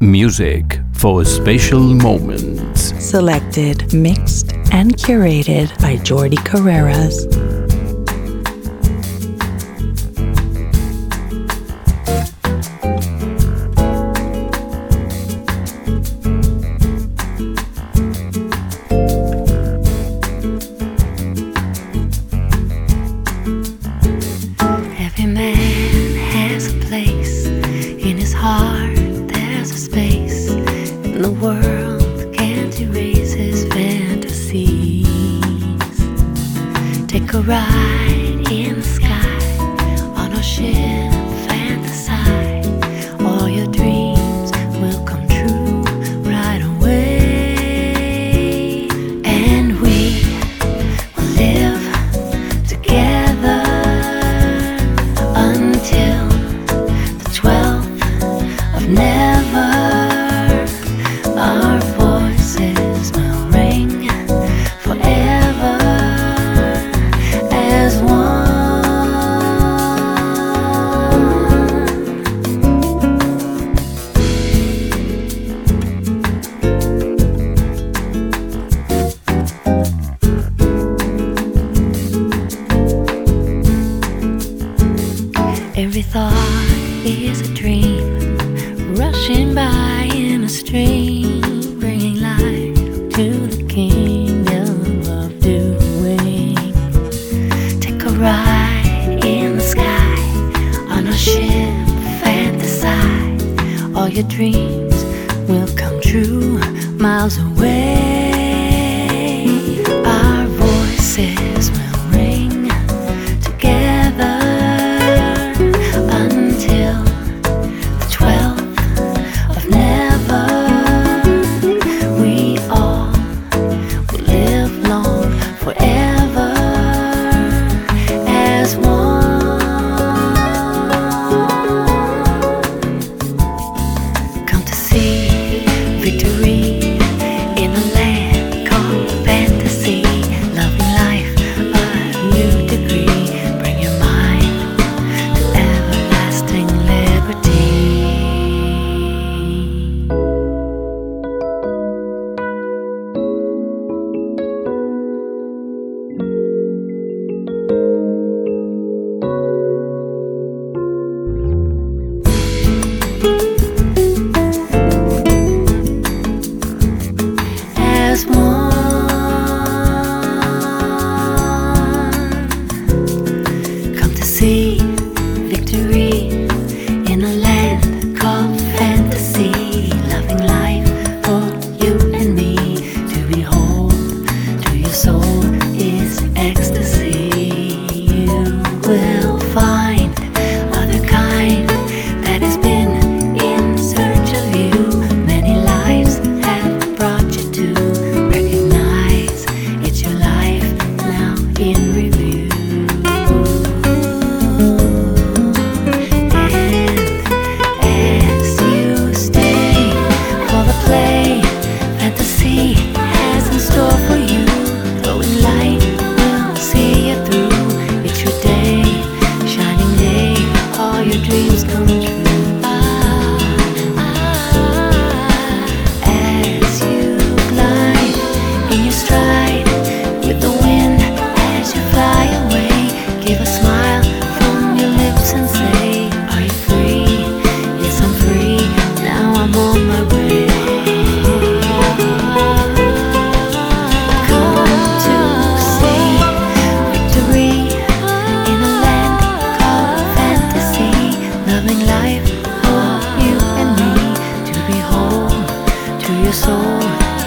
Music for special moments. Selected, mixed, and curated by Jordi Carreras.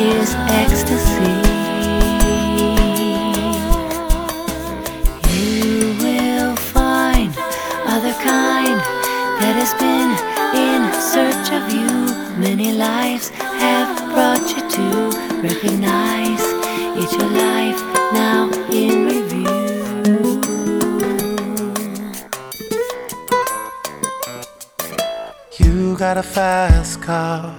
Is ecstasy. You will find other kind that has been in search of you. Many lives have brought you to recognize it's your life now in review. You got a fast car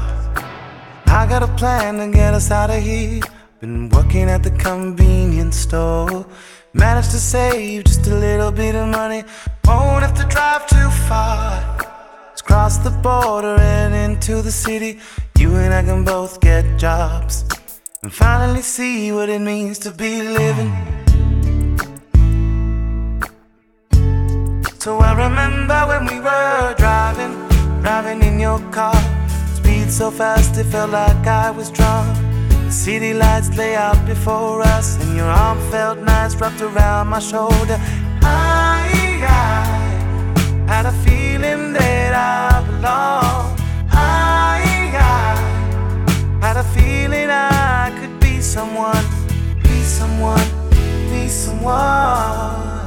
I got a plan to get us out of here. Been working at the convenience store. Managed to save just a little bit of money. Won't have to drive too far. Let's cross the border and into the city. You and I can both get jobs and finally see what it means to be living. So I remember when we were driving, driving in your car. So fast it felt like I was drunk. The city lights lay out before us, and your arm felt nice wrapped around my shoulder. I, I had a feeling that I belonged. I, I had a feeling I could be someone, be someone, be someone.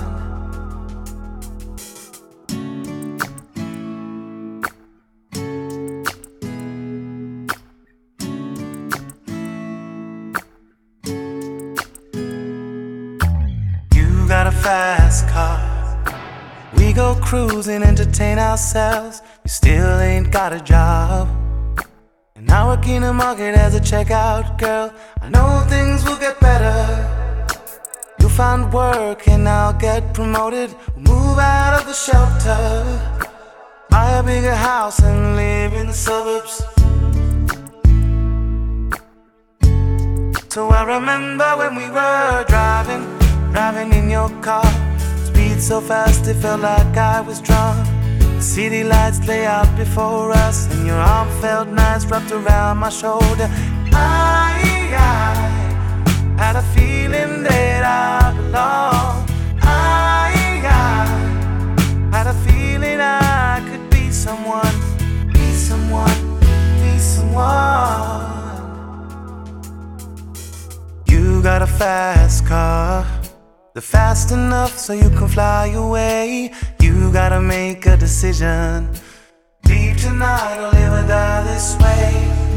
We go cruising, entertain ourselves. You still ain't got a job. And I work in the market as a checkout girl. I know things will get better. You'll find work and I'll get promoted. We'll move out of the shelter. Buy a bigger house and live in the suburbs. So I remember when we were driving, driving in your car. Speed so fast it felt like I was drunk. City lights lay out before us, and your arm felt nice wrapped around my shoulder. I, I had a feeling that I belonged. I, I had a feeling I could be someone, be someone, be someone. You got a fast car. They're fast enough so you can fly away. You gotta make a decision. Leave tonight or live or die this way.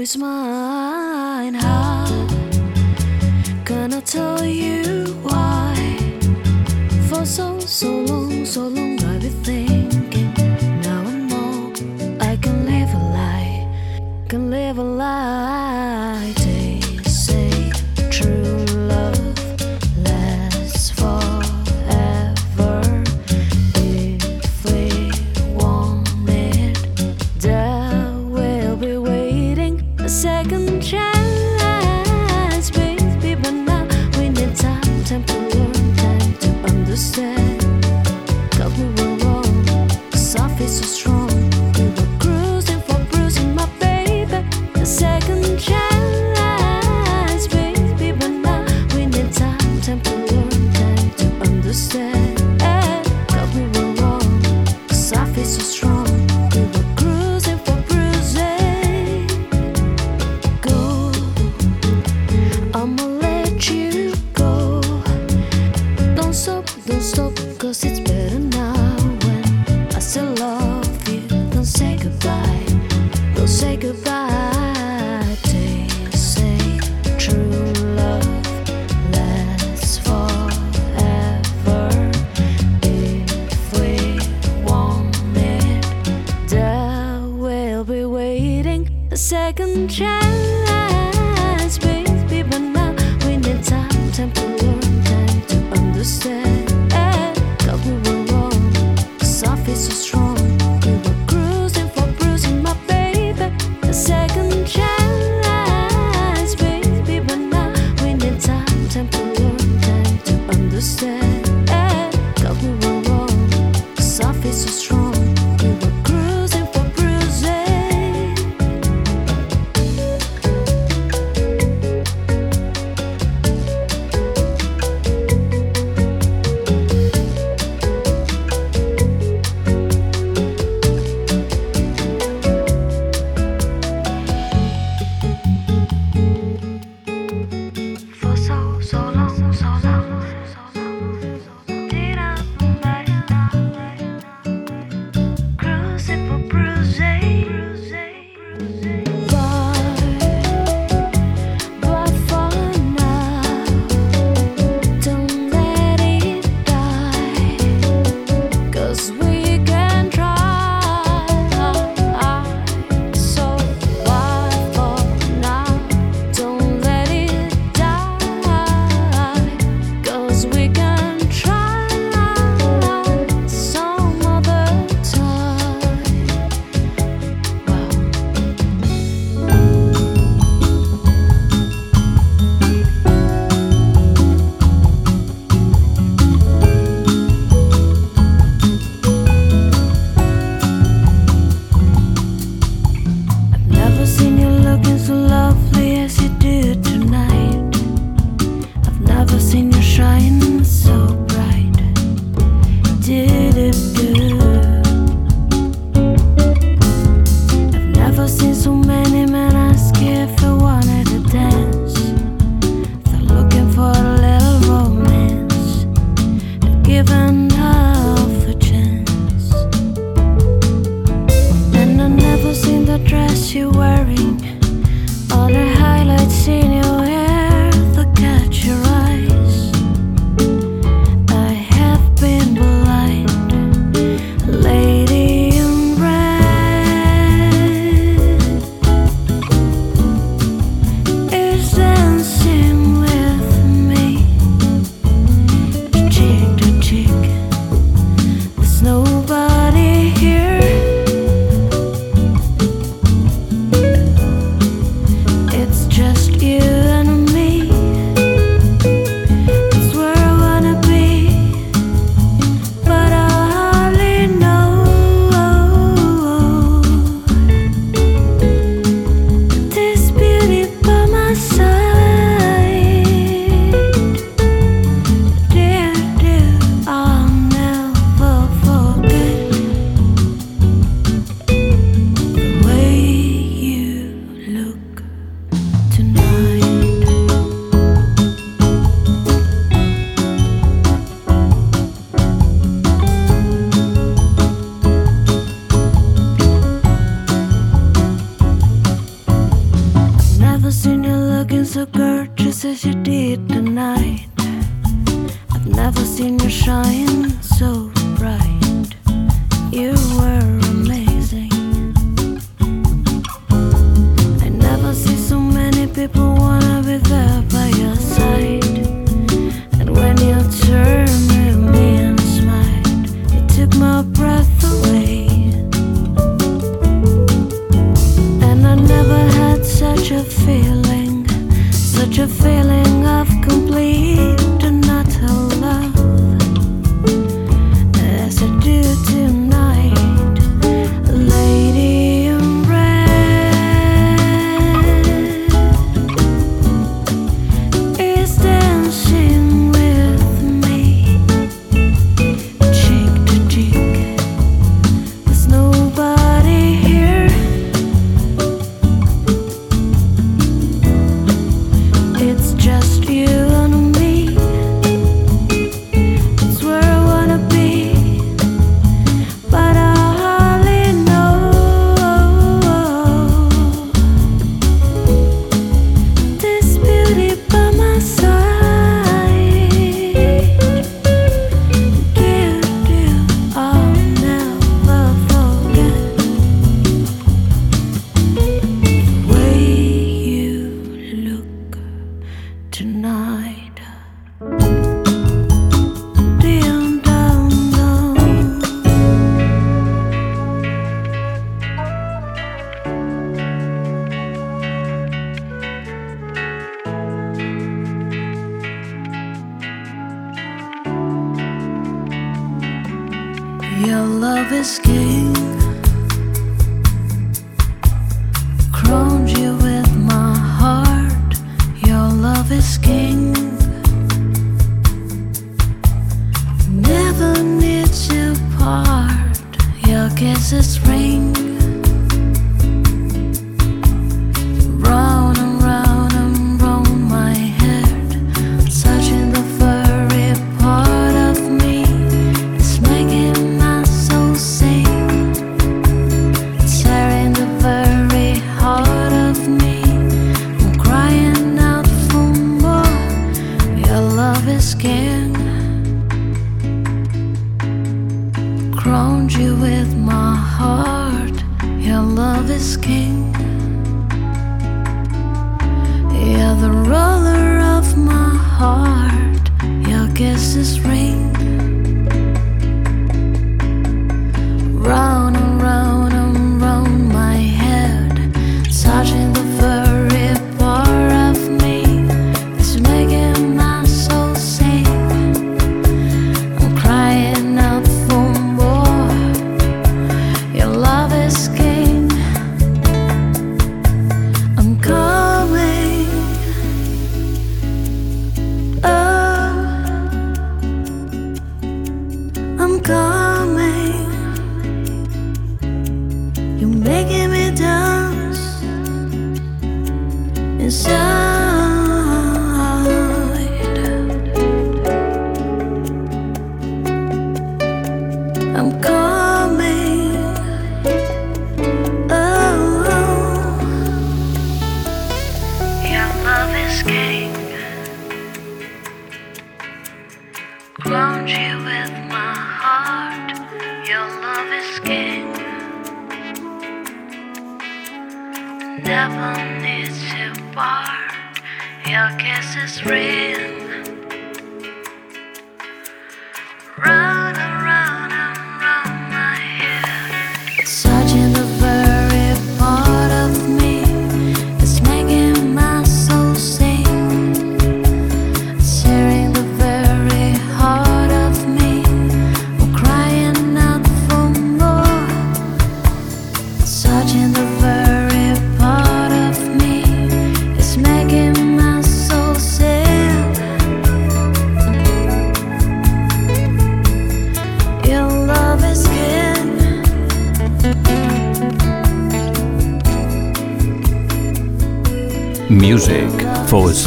is mine. How can I tell you why? For so, so long, so long.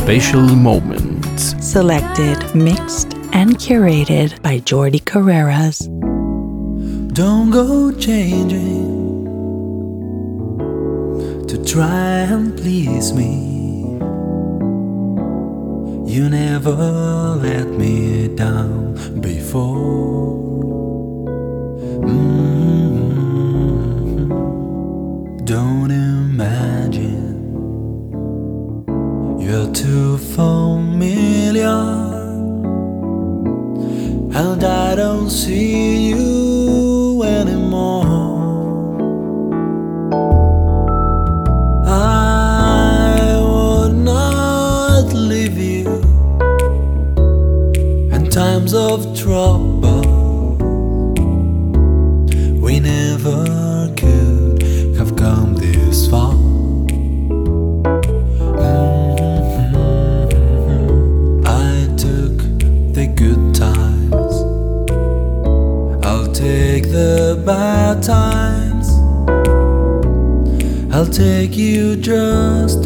Special Moments. Selected, mixed, and curated by Jordi Carreras. Don't go changing to try and please me. You never let me down before. of trouble. We never could have come this far. Mm-hmm. I took the good times. I'll take the bad times. I'll take you just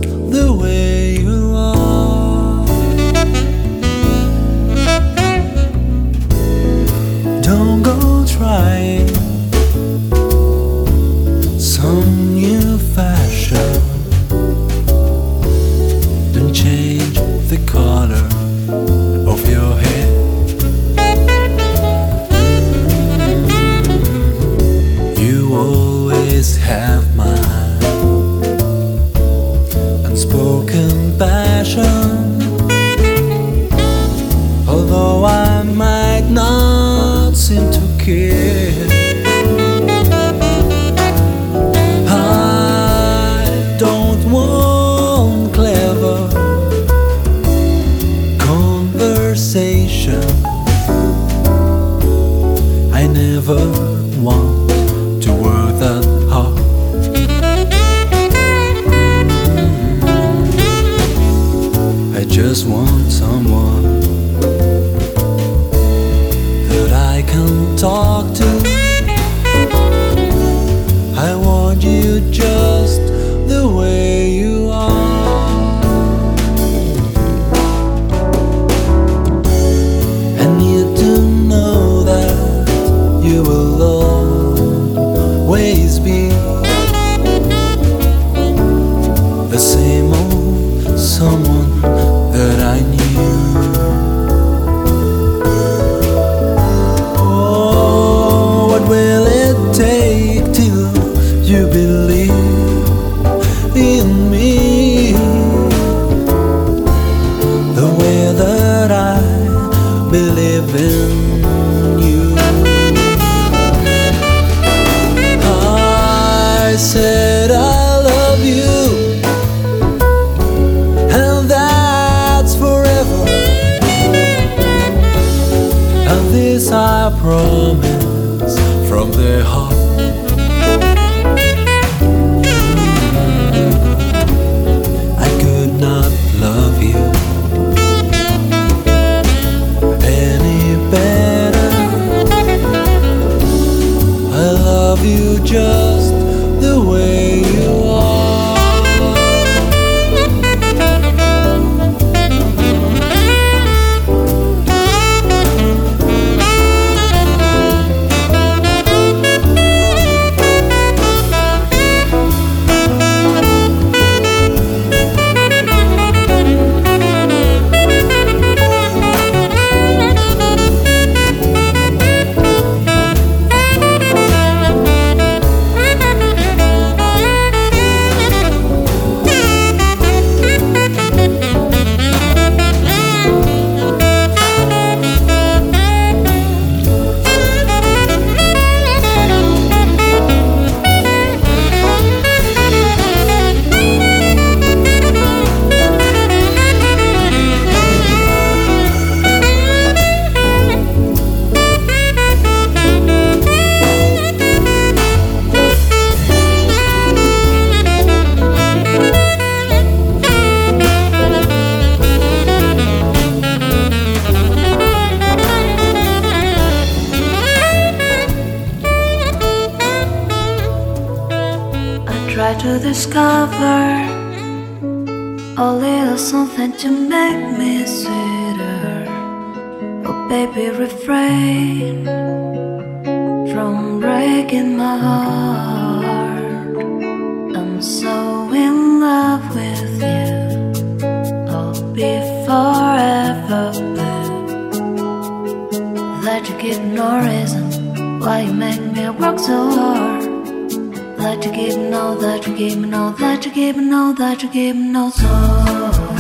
A little something to make me sweeter. Oh, baby, refrain from breaking my heart. I'm so in love with you. I'll be forever blue. That you give no reason why you make me work so hard that you give, all that you give, all that you give, all that you give, no soul.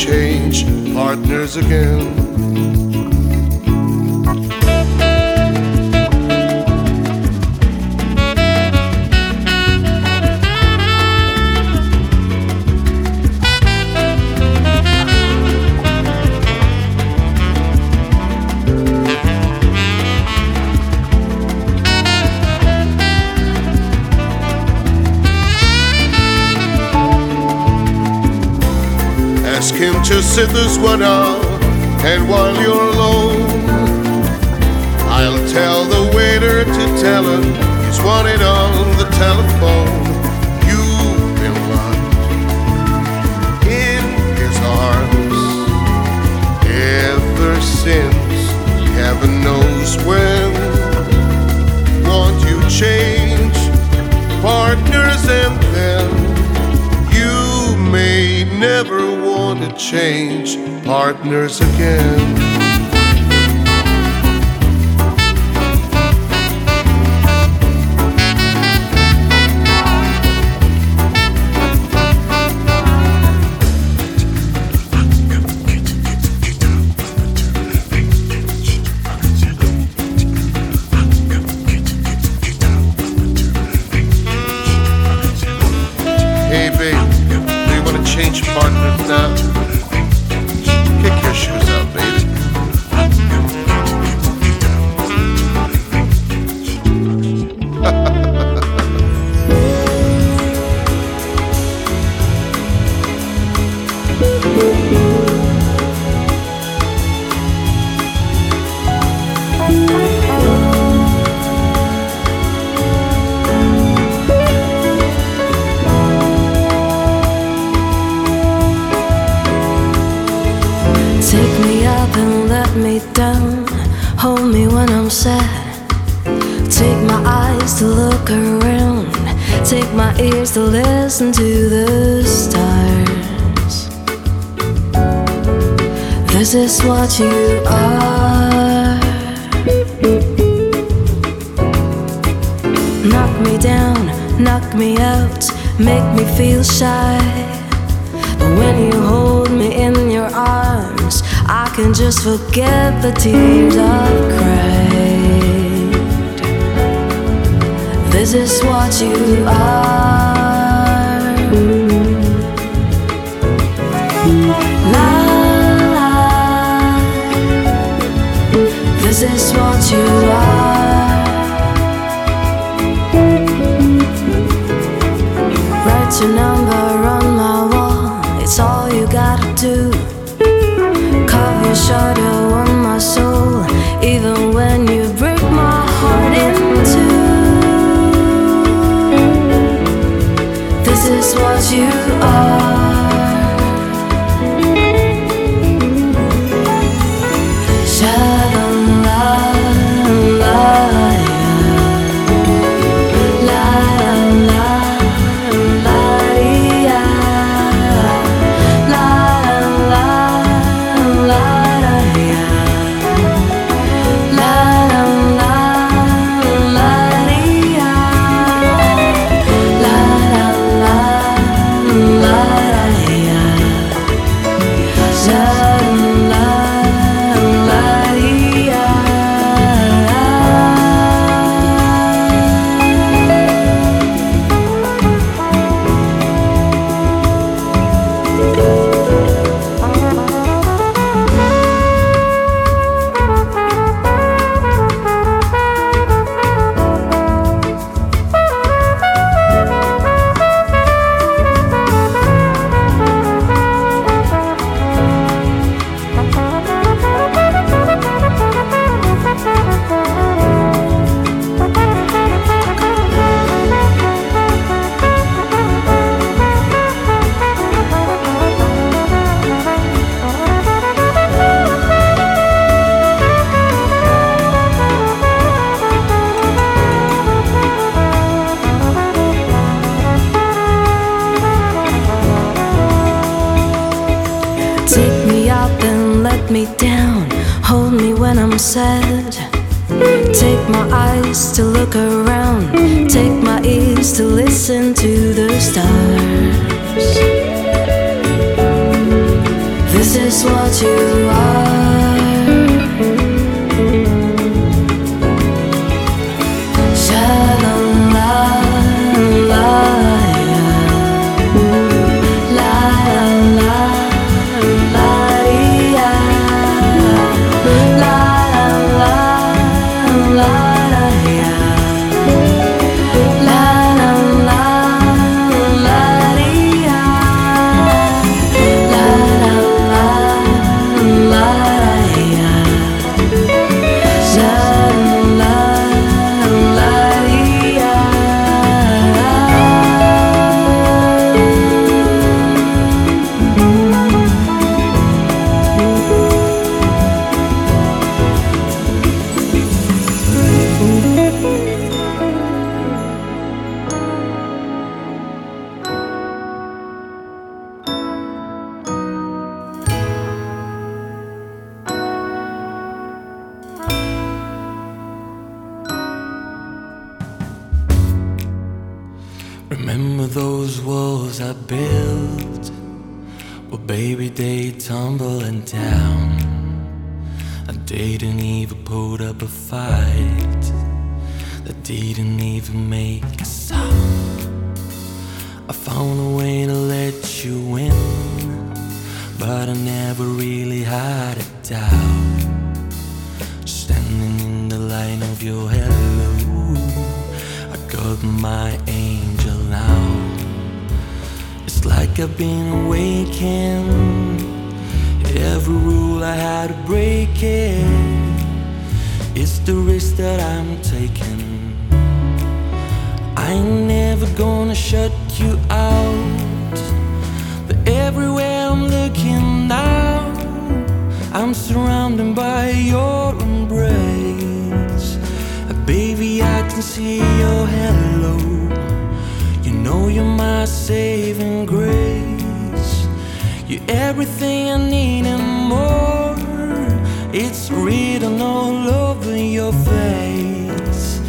change partners again. sit this one out, and while you're alone, I'll tell the waiter to tell him he's wanted on the telephone. You've been locked in his arms ever since. Heaven knows when. Won't you change partners and never want to change partners again. Take me up and let me down. Hold me when I'm sad. Take my eyes to look around. Take my ears to listen to the stars. This is what you are. Knock me down, knock me out, make me feel shy. When you hold me in your arms, I can just forget the tears I've cried. This is what you are. La la. This is what you are. Write your number do. Carve your shadow on my soul, even when you break my heart in two. This is what you are. Didn't even put up a fight. that didn't even make a sound. I found a way to let you in, but I never really had a doubt. Standing in the line of your hello, I got my angel now. It's like I've been awakened. Every rule I had to break it. It's the risk that I'm taking. I ain't never gonna shut you out. But everywhere I'm looking now, I'm surrounded by your embrace. Uh, Baby, I can see your hello. You know you're my saving grace. You're everything I need and more. It's written all over your face.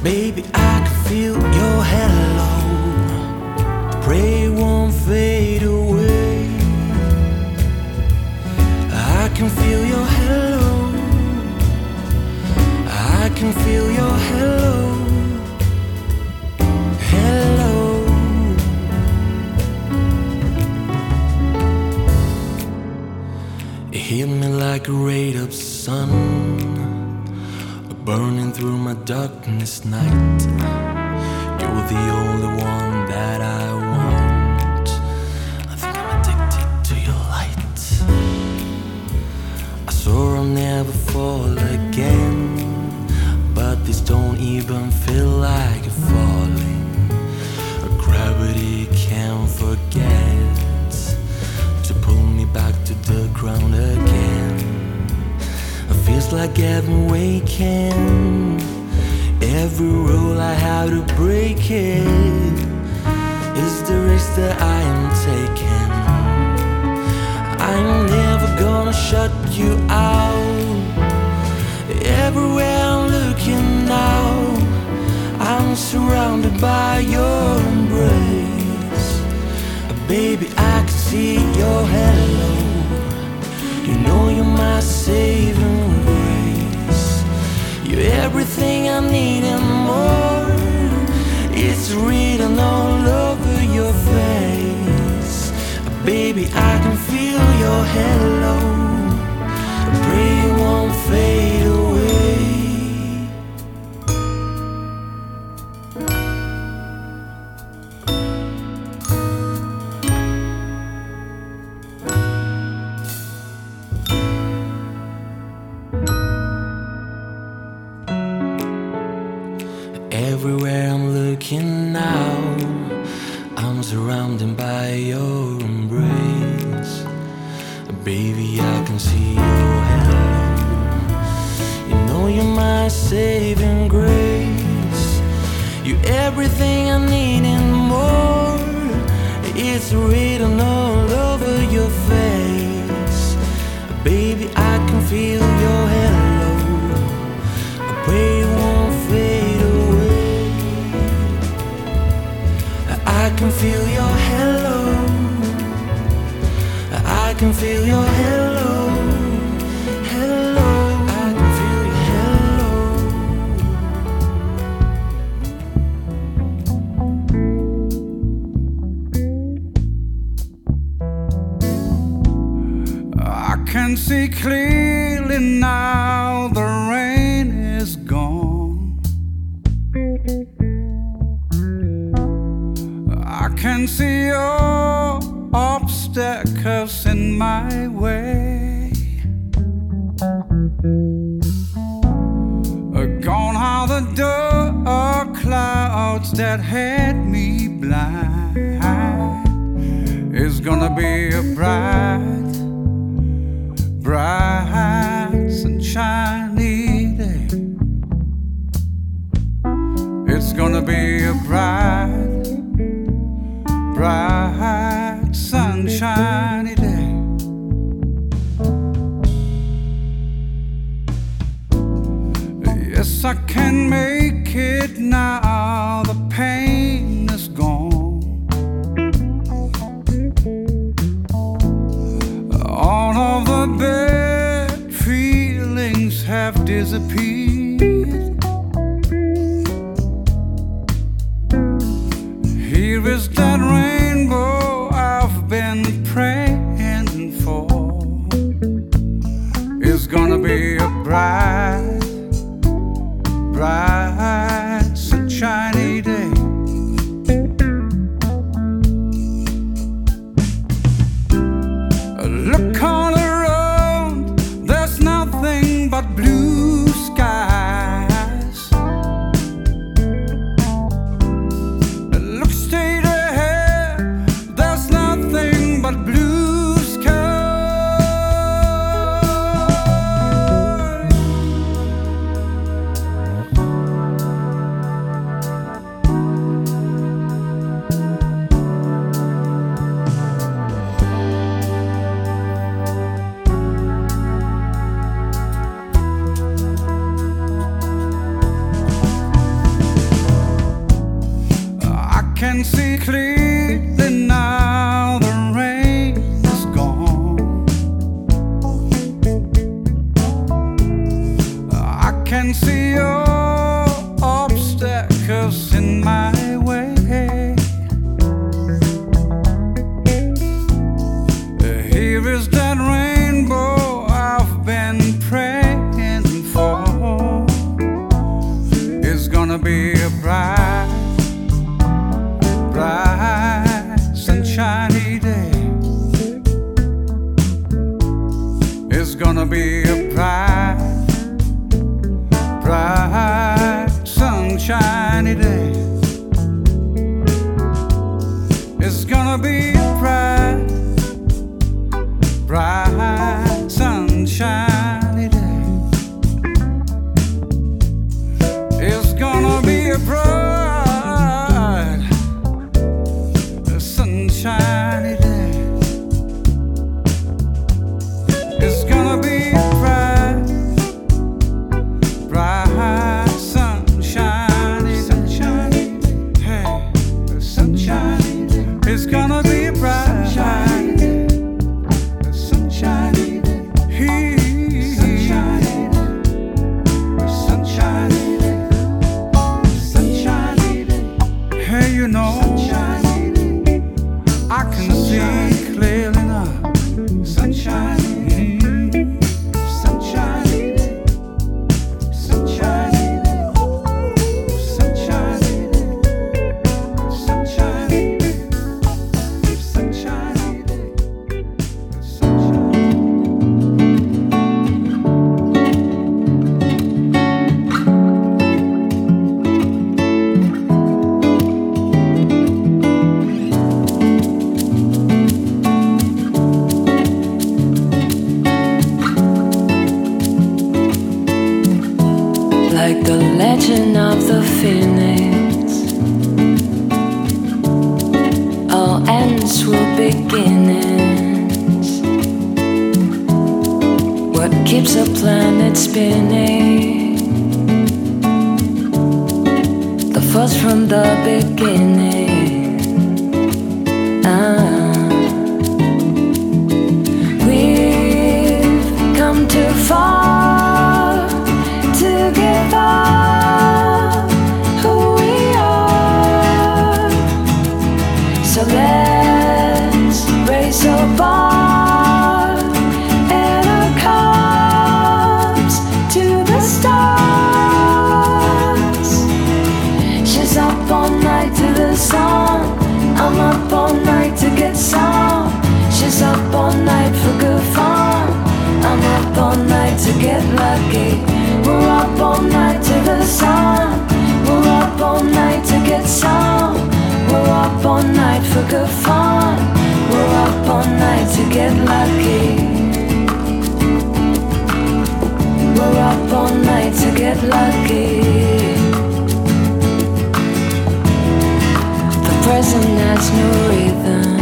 Baby, I can feel your hello. Pray it won't fade away. I can feel your hello. I can feel your hello. Hit me like a ray of sun, burning through my darkness night. You're the only one that I want. I think I'm addicted to your light. I swore I'll never fall again, but this don't even feel like a falling. Gravity can't forget to pull me back to the ground again. Like I've waking. Every rule I have to break it is the risk that I am taking. I'm never gonna shut you out. Everywhere I'm looking now, I'm surrounded by your embrace. Baby, I can see your hello. You know you're my saving everything I need and more. It's written all over your face. Baby, I can feel your hello. Pray it won't fade the dark clouds that had me blind. It's gonna be a bright bright sunshiny day. It's gonna be a bright I can make it now. The pain is gone. All of the bad feelings have disappeared. the beginning. Ah. We've come too far. Stargate. We're up all night to the sun. We're up all night to get some. We're up all night for good fun. We're up all night to get lucky. We're up all night to get lucky. The present has no rhythm.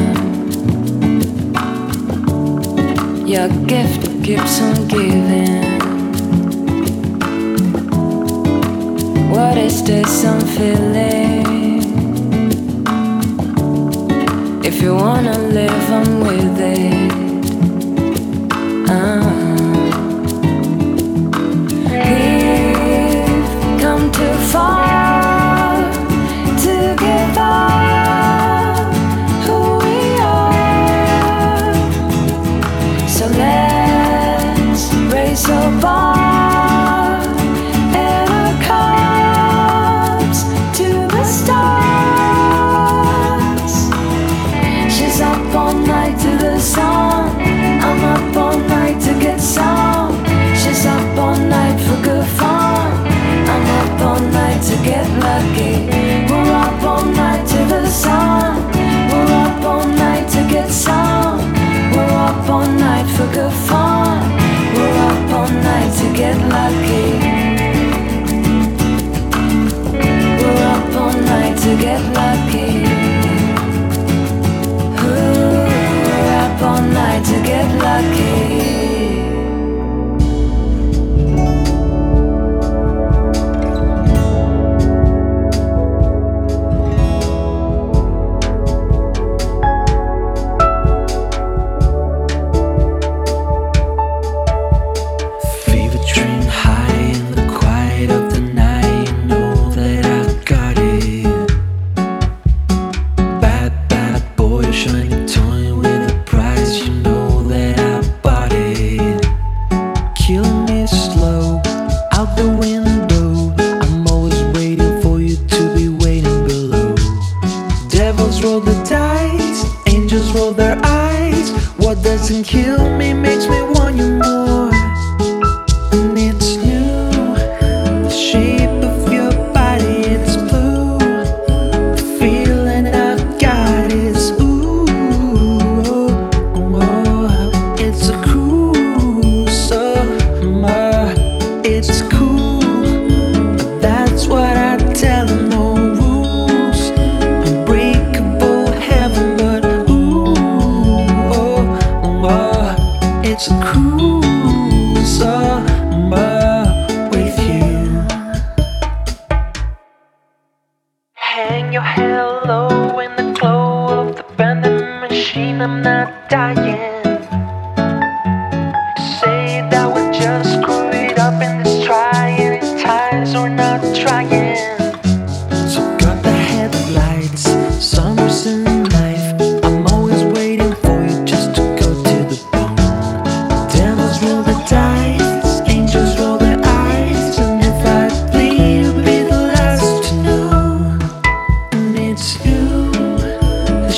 Your gift keeps on giving. Stay some feeling. If you wanna live, I'm with it. Uh-huh. We've come too far. Night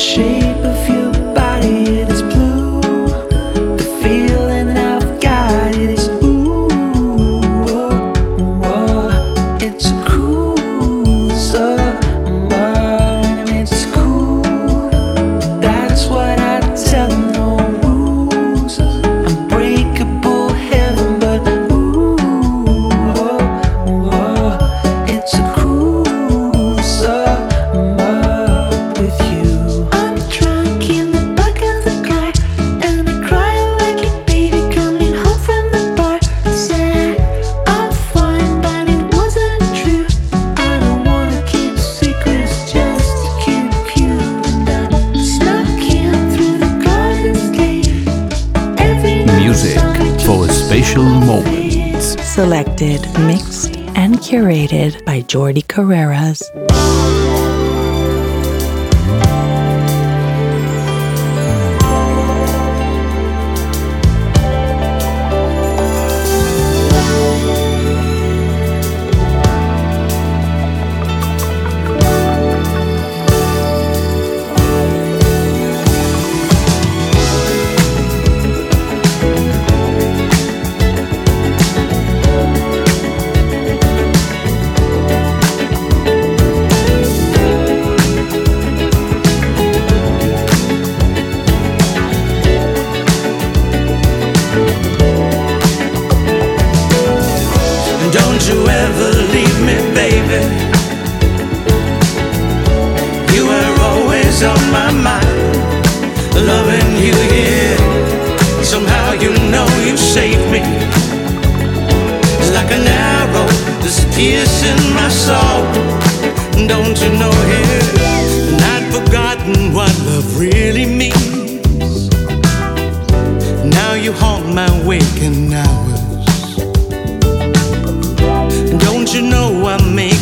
the Jordi Carreras.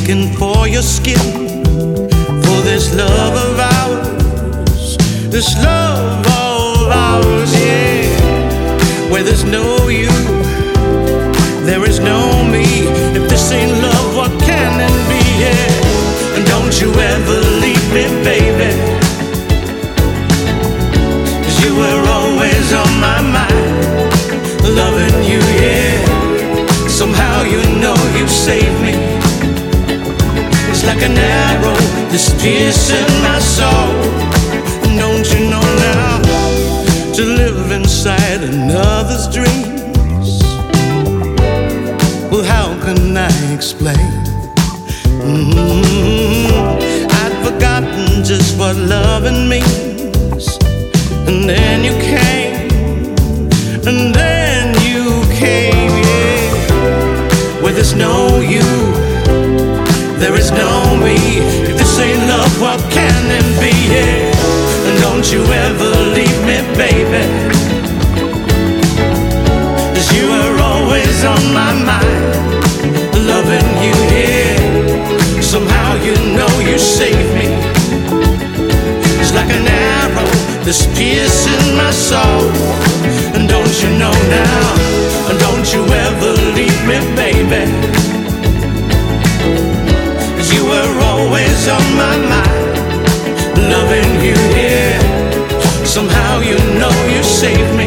Your skin, for this love of ours, this love of ours, yeah. Where there's no you, there is no me. If this ain't love, what can it be? Yeah. And don't you ever leave me, baby. Cause you were always on my mind, loving you, yeah. Somehow you know you saved like an arrow that's piercing my soul. Don't you know now to live inside another's dreams? Well, how can I explain? Mm-hmm. I'd forgotten just what loving means, and then you came, and then you came, yeah. Where there's no there is no me. If this ain't love, what can it be? And don't you ever leave me, baby. Cause you were always on my mind, loving you, yeah. Somehow you know you saved me. It's like an arrow that's piercing my soul. And don't you know now? You, yeah. Somehow you know you saved me.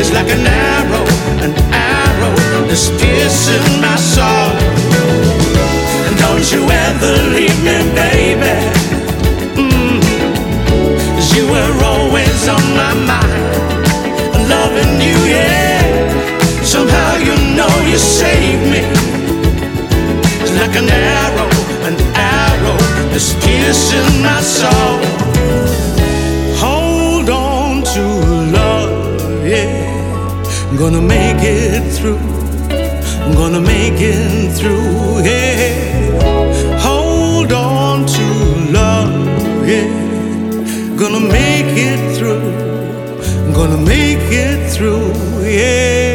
It's like an arrow, an arrow that's piercing my soul. And don't you ever leave me, baby. Mm. Cause you were always on my mind, loving you, yeah. Somehow you know you saved me It's like an arrow, that's piercing my soul. Hold on to love, yeah. I'm gonna make it through. I'm gonna make it through, yeah. Hold on to love, yeah. Gonna make it through. Gonna make it through, yeah.